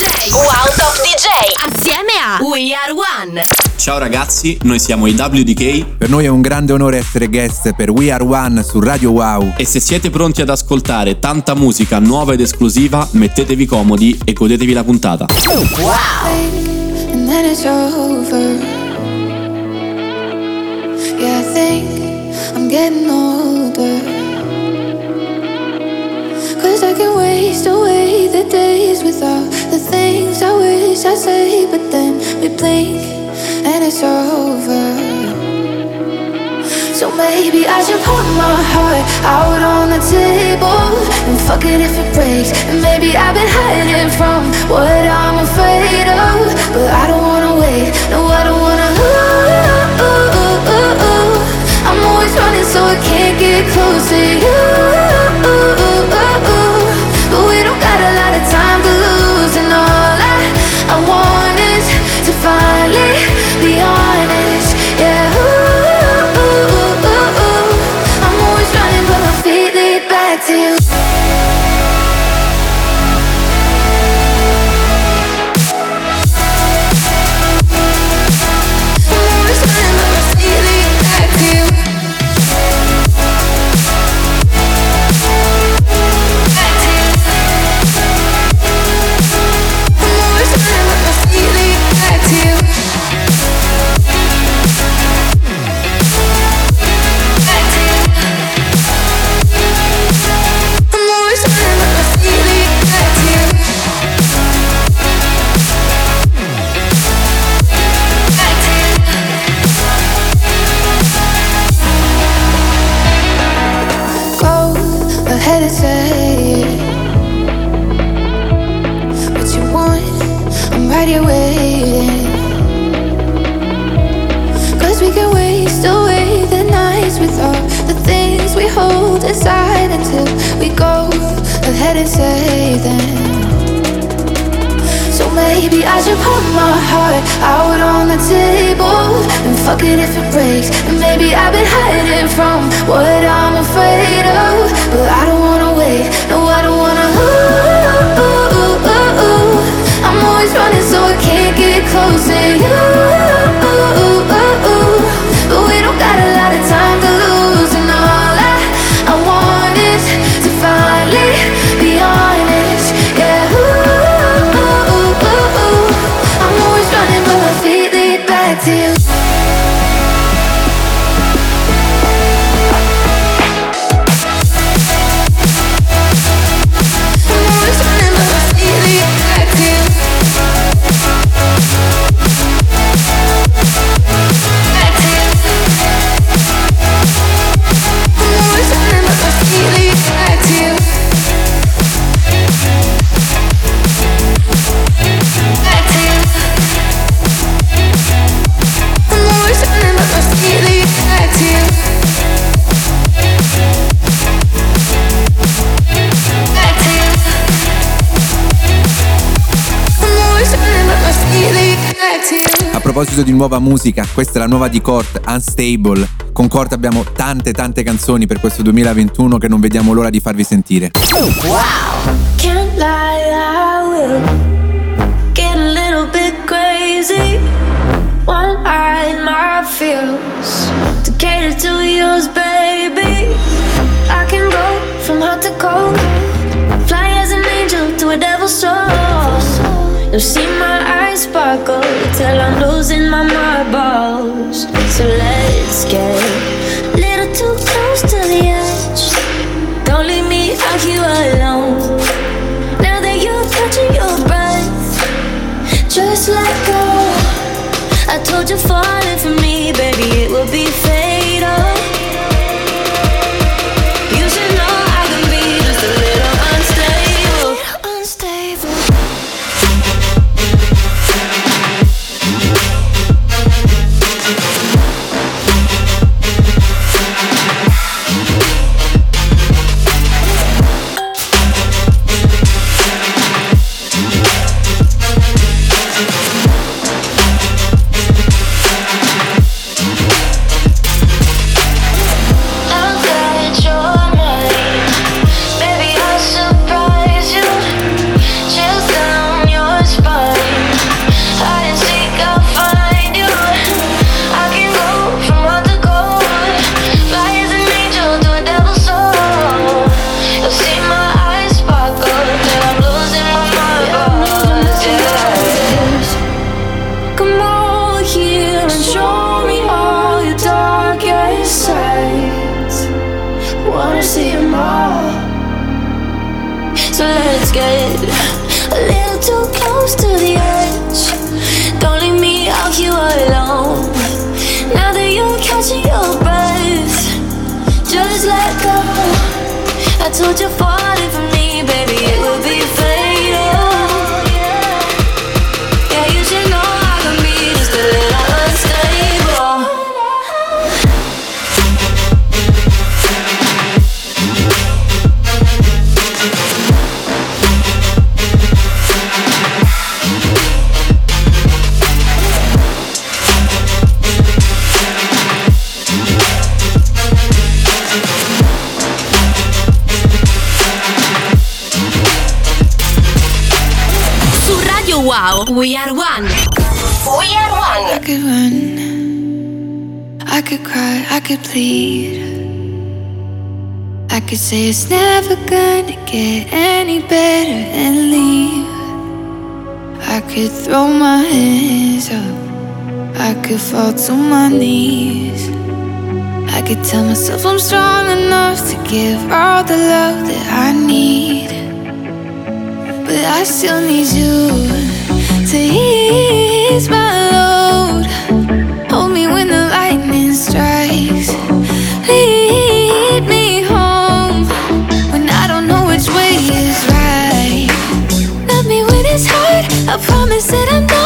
DJ. Wow Top DJ. Assieme a We Are One. Ciao ragazzi, noi siamo i WDK. Per noi è un grande onore essere guest per We Are One su Radio Wow. E se siete pronti ad ascoltare tanta musica nuova ed esclusiva, mettetevi comodi e godetevi la puntata. Wow! Cause I can waste away the days without the things I wish I'd say. But then we blink and it's over. So maybe I should put my heart out on the table and fuck it if it breaks. And maybe I've been hiding from what I'm afraid of. But I don't wanna wait, no, I don't wanna. Ooh, ooh, ooh, I'm always running so I can't get close to you. Proposito di nuova musica, questa è la nuova di Court, Unstable. Con Court abbiamo tante tante canzoni per questo 2021 che non vediamo l'ora di farvi sentire. Wow! Can't lie, I will get a little bit crazy. One eye in my feels to cater to yours, baby. See my eyes sparkle till I'm losing my marbles. So let's get a little too close to the edge. Don't leave me out here alone. Now that you're catching your breath, just let go. I told you falling for me, baby, it will be fatal. Wow, We Are One. We Are One. I could run, I could cry, I could plead. I could say it's never gonna get any better and leave. I could throw my hands up, I could fall to my knees. I could tell myself I'm strong enough to give all the love that I need. But I still need you to ease my load. Hold me when the lightning strikes. Lead me home when I don't know which way is right. Love me when it's hard. I promise that I'm not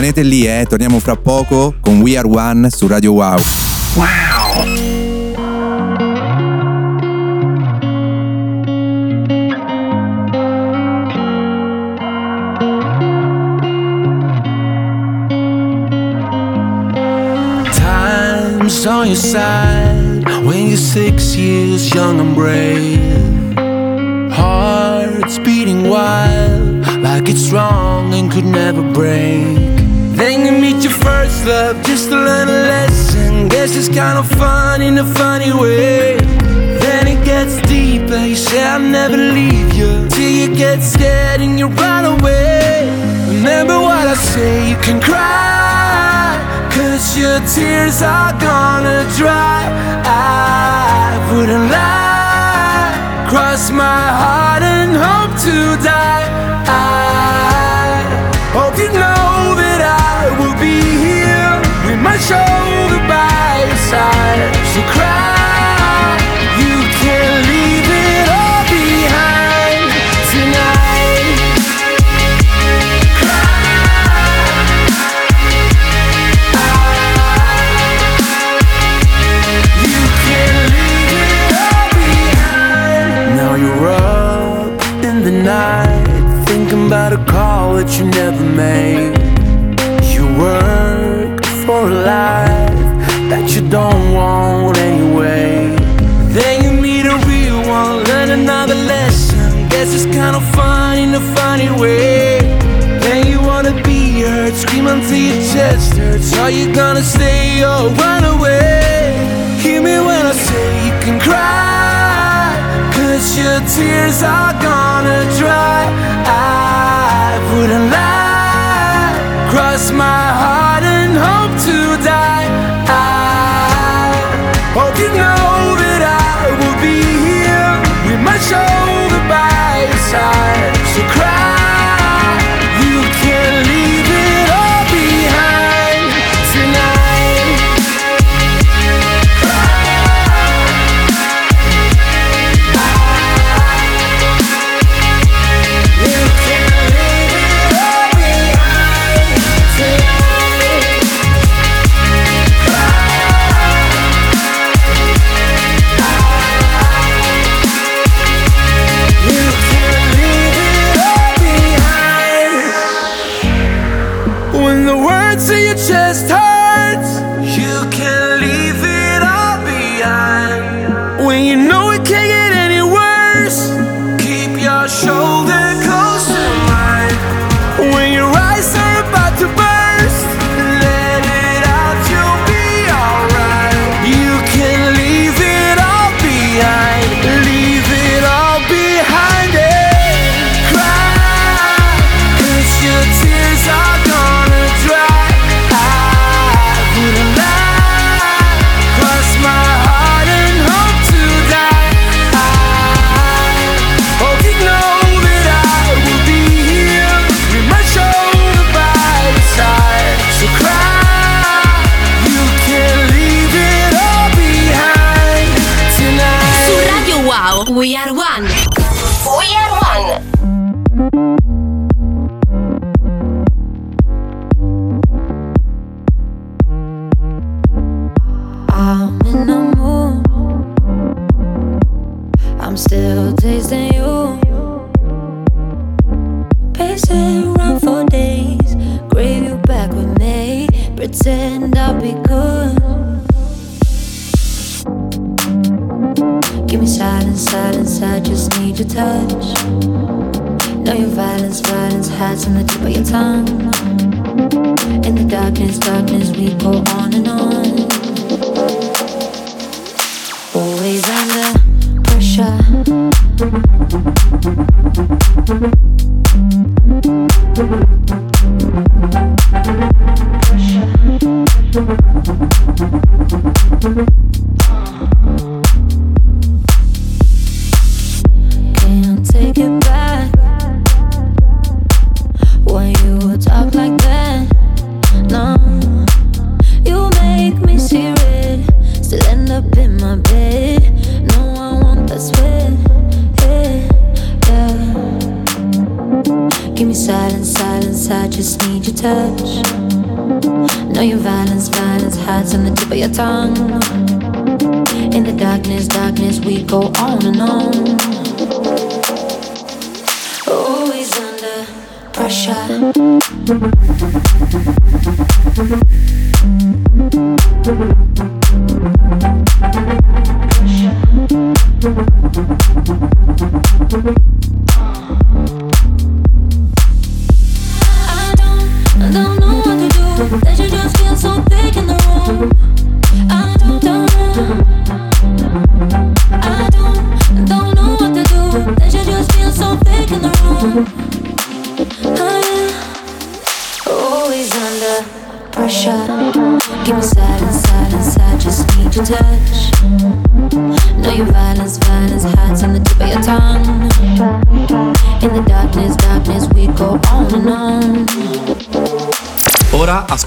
rimanete lì eh, torniamo fra poco con We Are One su Radio Wow. Time's on your side when you're six years young and brave. Hearts beating wild like it's wrong and could never break. Then you meet your first love just to learn a lesson. Guess it's kind of fun in a funny way. Then it gets deeper. You say I'll never leave you till you get scared and you run away. Remember what I say, you can cry. Cause your tears are gonna dry. I wouldn't lie. Cross my heart and hope to die. I I will be here with my shoulder by your side. Tears are this time Give me silence, silence, I just need your touch. Know your violence, violence hides on the tip of your tongue. In the darkness, darkness, we go on and on. Always under pressure.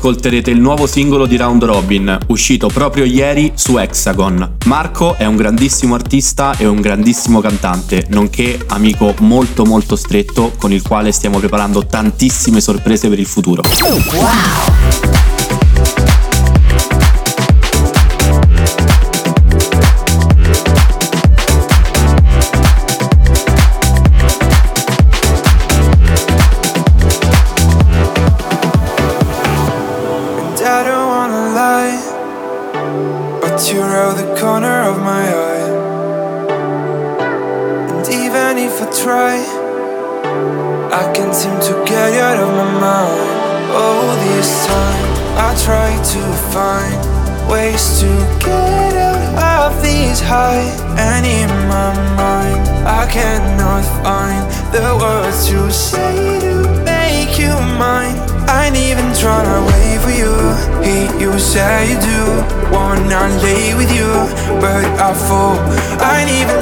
Ascolterete il nuovo singolo di Round Robin, uscito proprio ieri su Hexagon. Marco è un grandissimo artista e un grandissimo cantante, nonché amico molto molto stretto con il quale stiamo preparando tantissime sorprese per il futuro. Wow! But I fall. I ain't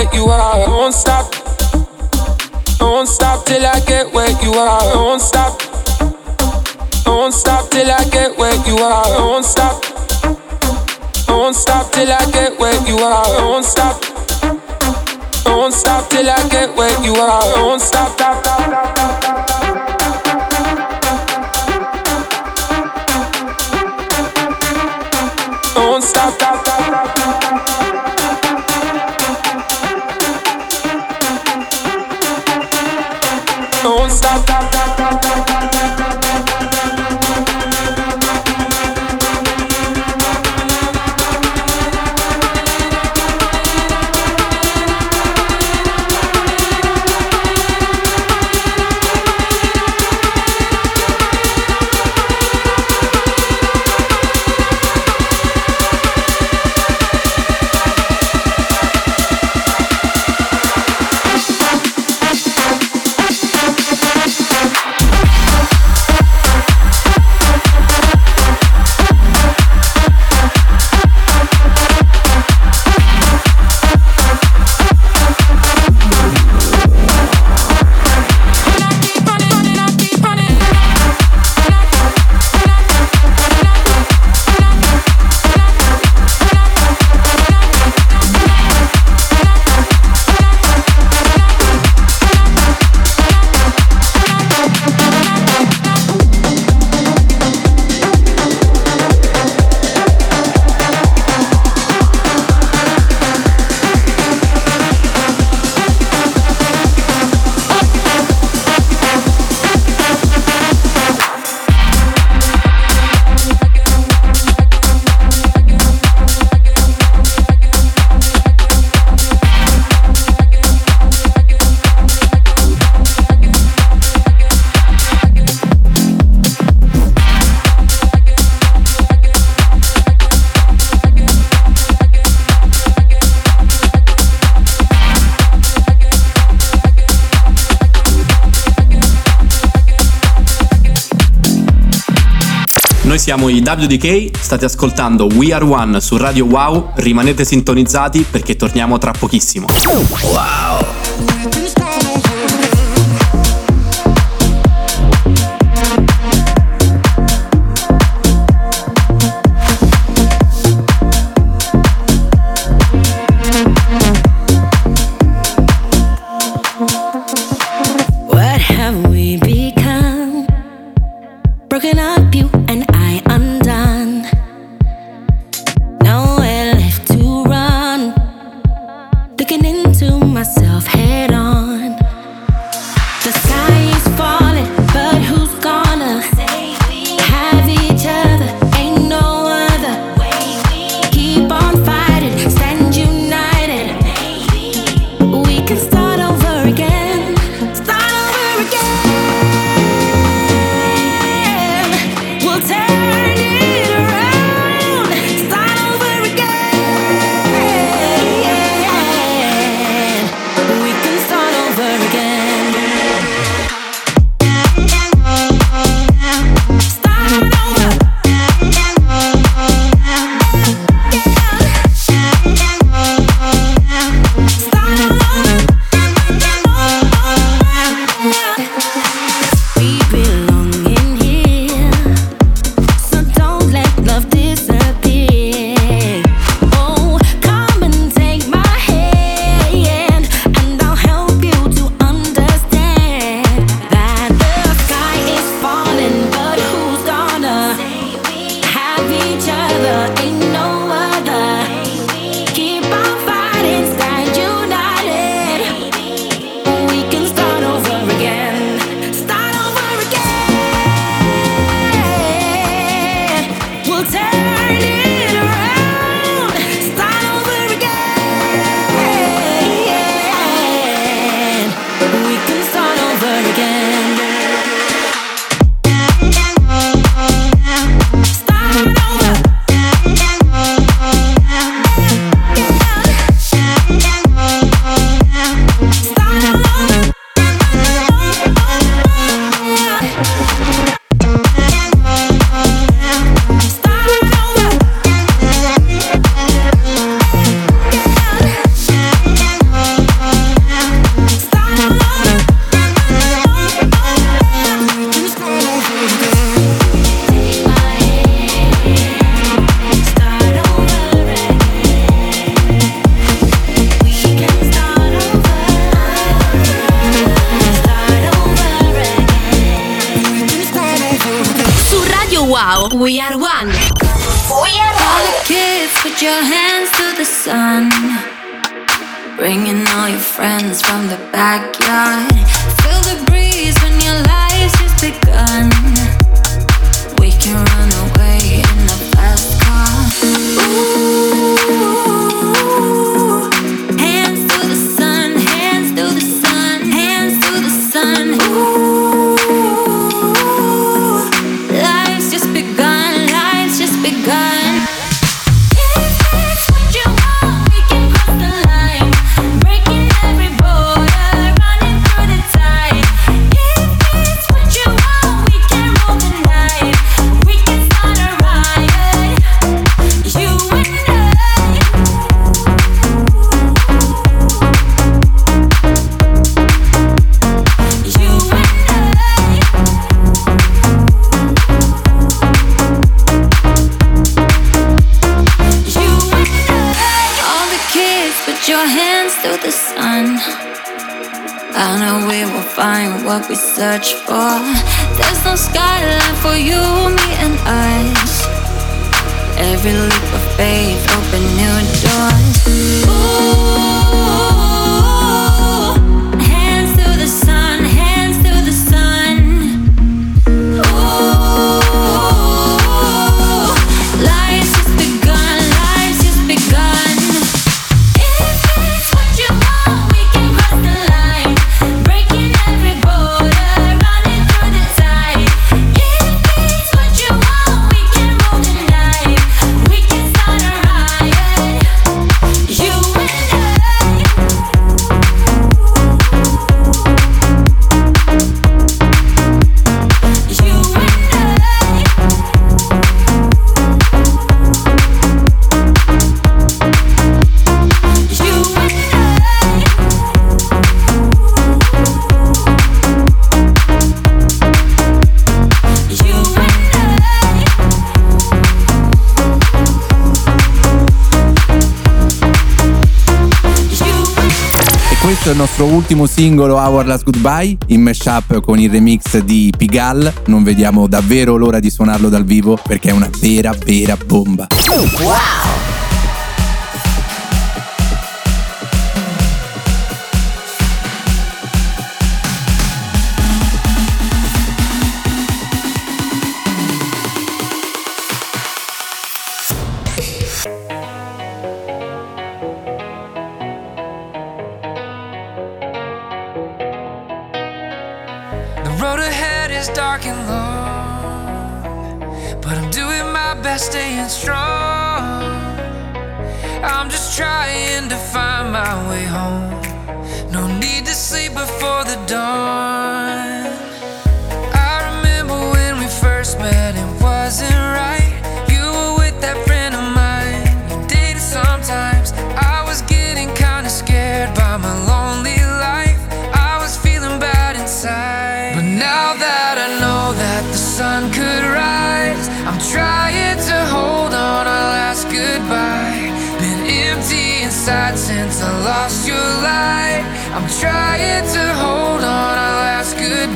where you are. I Won't stop. I Won't stop till I get where you are. I Won't stop. I Won't stop till I get where you are. Won't stop. Won't stop till I get where you are. Won't stop. Won't stop till I get where you are. I Won't stop. stop, stop, stop. siamo i WDK, state ascoltando We Are One su Radio Wow, rimanete sintonizzati perché torniamo tra pochissimo. Wow! il nostro ultimo singolo Our Last Goodbye in mashup con il remix di Pigal. Non vediamo davvero l'ora di suonarlo dal vivo perché è una vera, vera bomba. Wow!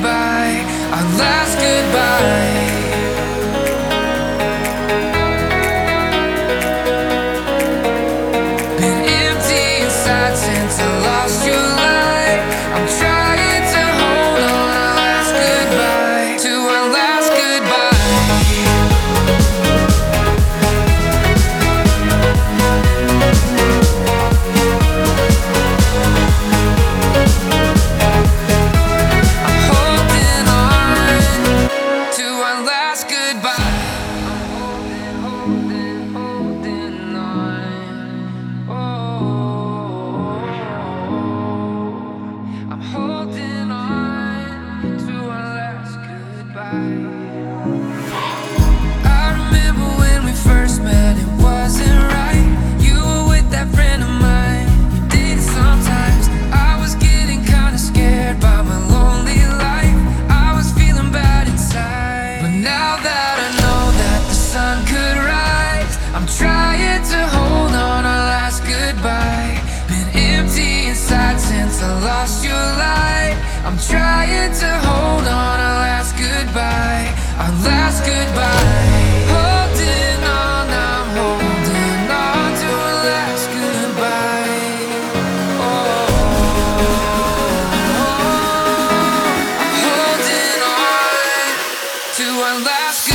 goodbye, our last goodbye. One.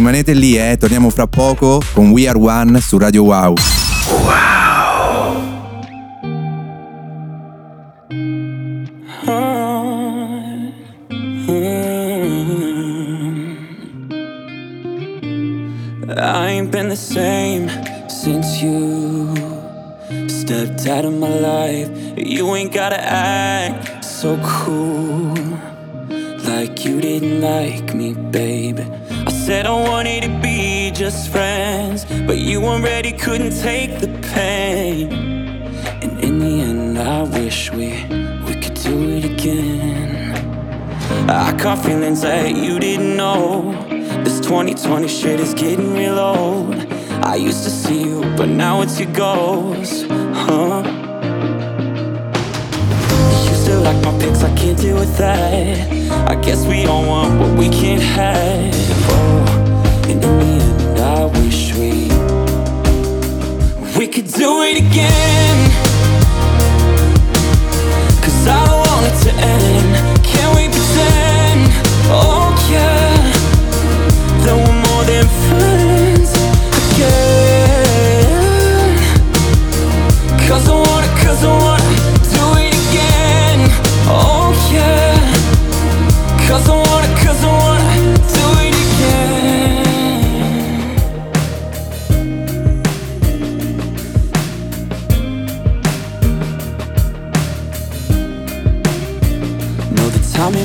rimanete lì eh, torniamo fra poco con We Are One su Radio Wow. I ain't been the same since you stepped out of my life. You ain't gotta act so cool, like you didn't like me, baby. Said I wanted to be just friends, but you weren't ready, couldn't take the pain. And in the end, I wish we we could do it again. I caught feelings that you didn't know. This 2020 shit is getting real old. I used to see you, but now it's your ghost, huh? You still like my pics, I can't deal with that. I guess we all want what we can't have. Oh, in the end, I wish we we could do it again. Cause I don't want it to end. Can we pretend? Oh yeah, that we're more than friends again. Cause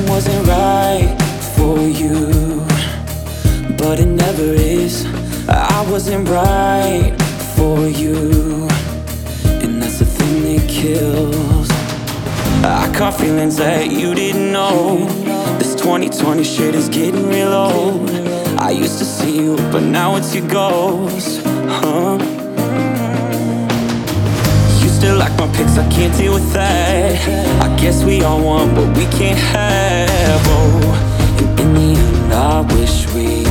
wasn't right for you, but it never is. I wasn't right for you, and that's the thing that kills. I caught feelings that you didn't know. This 2020 shit is getting real old. I used to see you, but now it's your ghost, huh? Still like my pics, I can't deal with that. I guess we all want what we can't have. Oh, and in the end, I wish we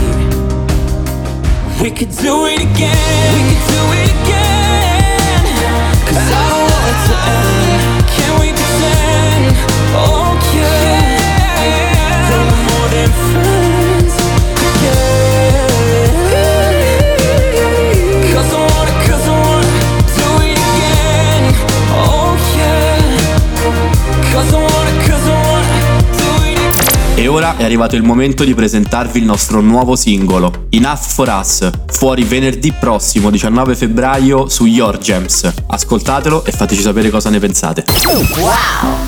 we could do it again. We could do it again. Cause I don't want it to end. Can we pretend? Oh yeah. Ora è arrivato il momento di presentarvi il nostro nuovo singolo, Enough for Us, fuori venerdì prossimo 19 febbraio su Your Gems. Ascoltatelo e fateci sapere cosa ne pensate. Chemicals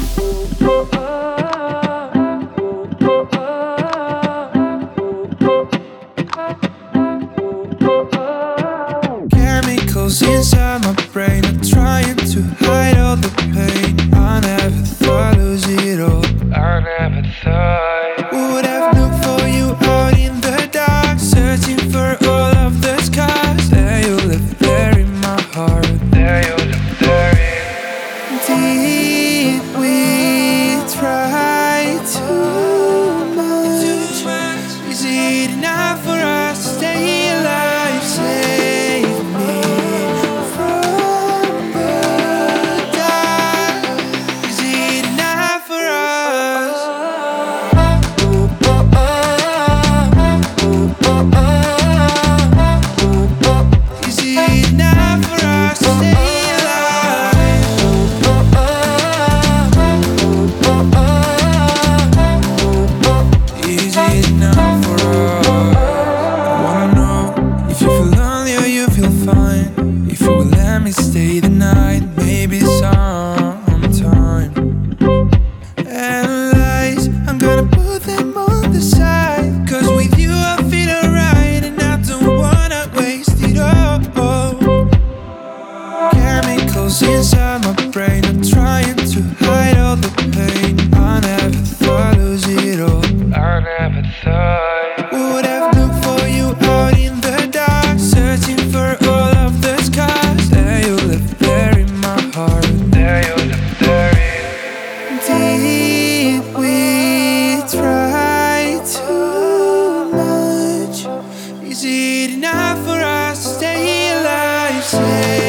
Is it enough for us to stay alive? Save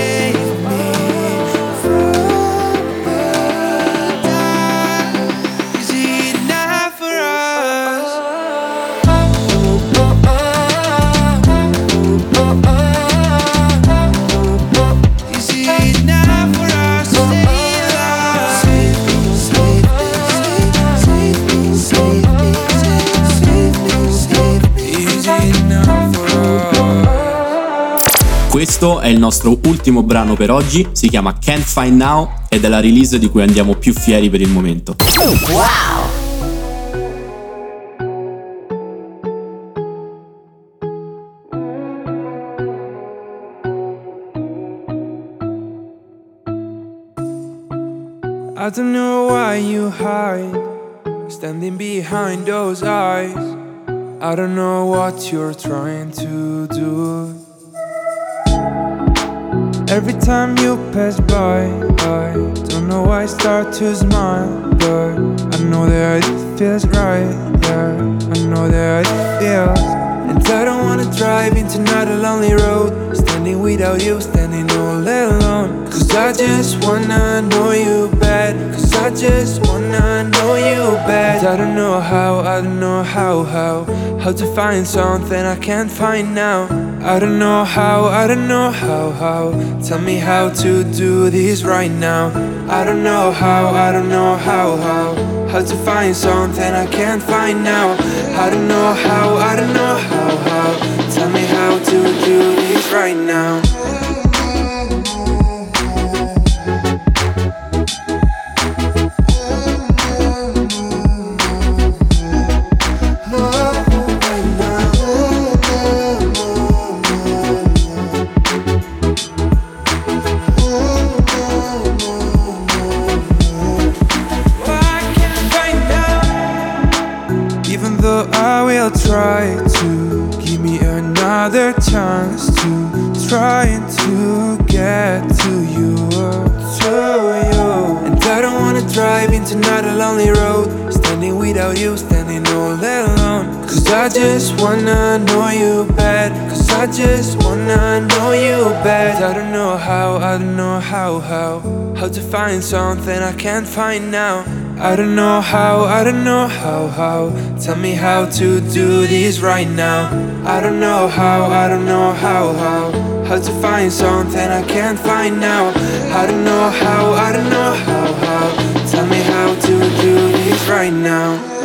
Questo è il nostro ultimo brano per oggi, si chiama Can't Find Now ed è la release di cui andiamo più fieri per il momento. I don't know why you hide, standing behind those eyes. I don't know what you're trying to do. Every time you pass by, I don't know why I start to smile, but I know that it feels right. Yeah, I know that it feels. And I don't wanna drive into another lonely road, standing without you, standing all alone. Cause I just wanna know you bad, cause I just wanna know you bad. I don't know how, I don't know how, how, how to find something I can't find now. I don't know how, I don't know how, how. Tell me how to do this right now. I don't know how, I don't know how, how. How to find something I can't find now. I don't know how, I don't know how, how. Tell me how to do this right now. Wanna know you bad, cause I just wanna know you bad. I don't know how, I don't know how, how, how to find something I can't find now. I don't know how, I don't know how, how. Tell me how to do this right now. I don't know how, I don't know how, how. How to find something I can't find now. I don't know how, I don't know how, how. Tell me how to do this right now.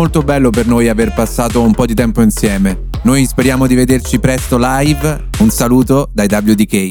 Molto bello per noi aver passato un po' di tempo insieme. Noi speriamo di vederci presto live. Un saluto dai WDK.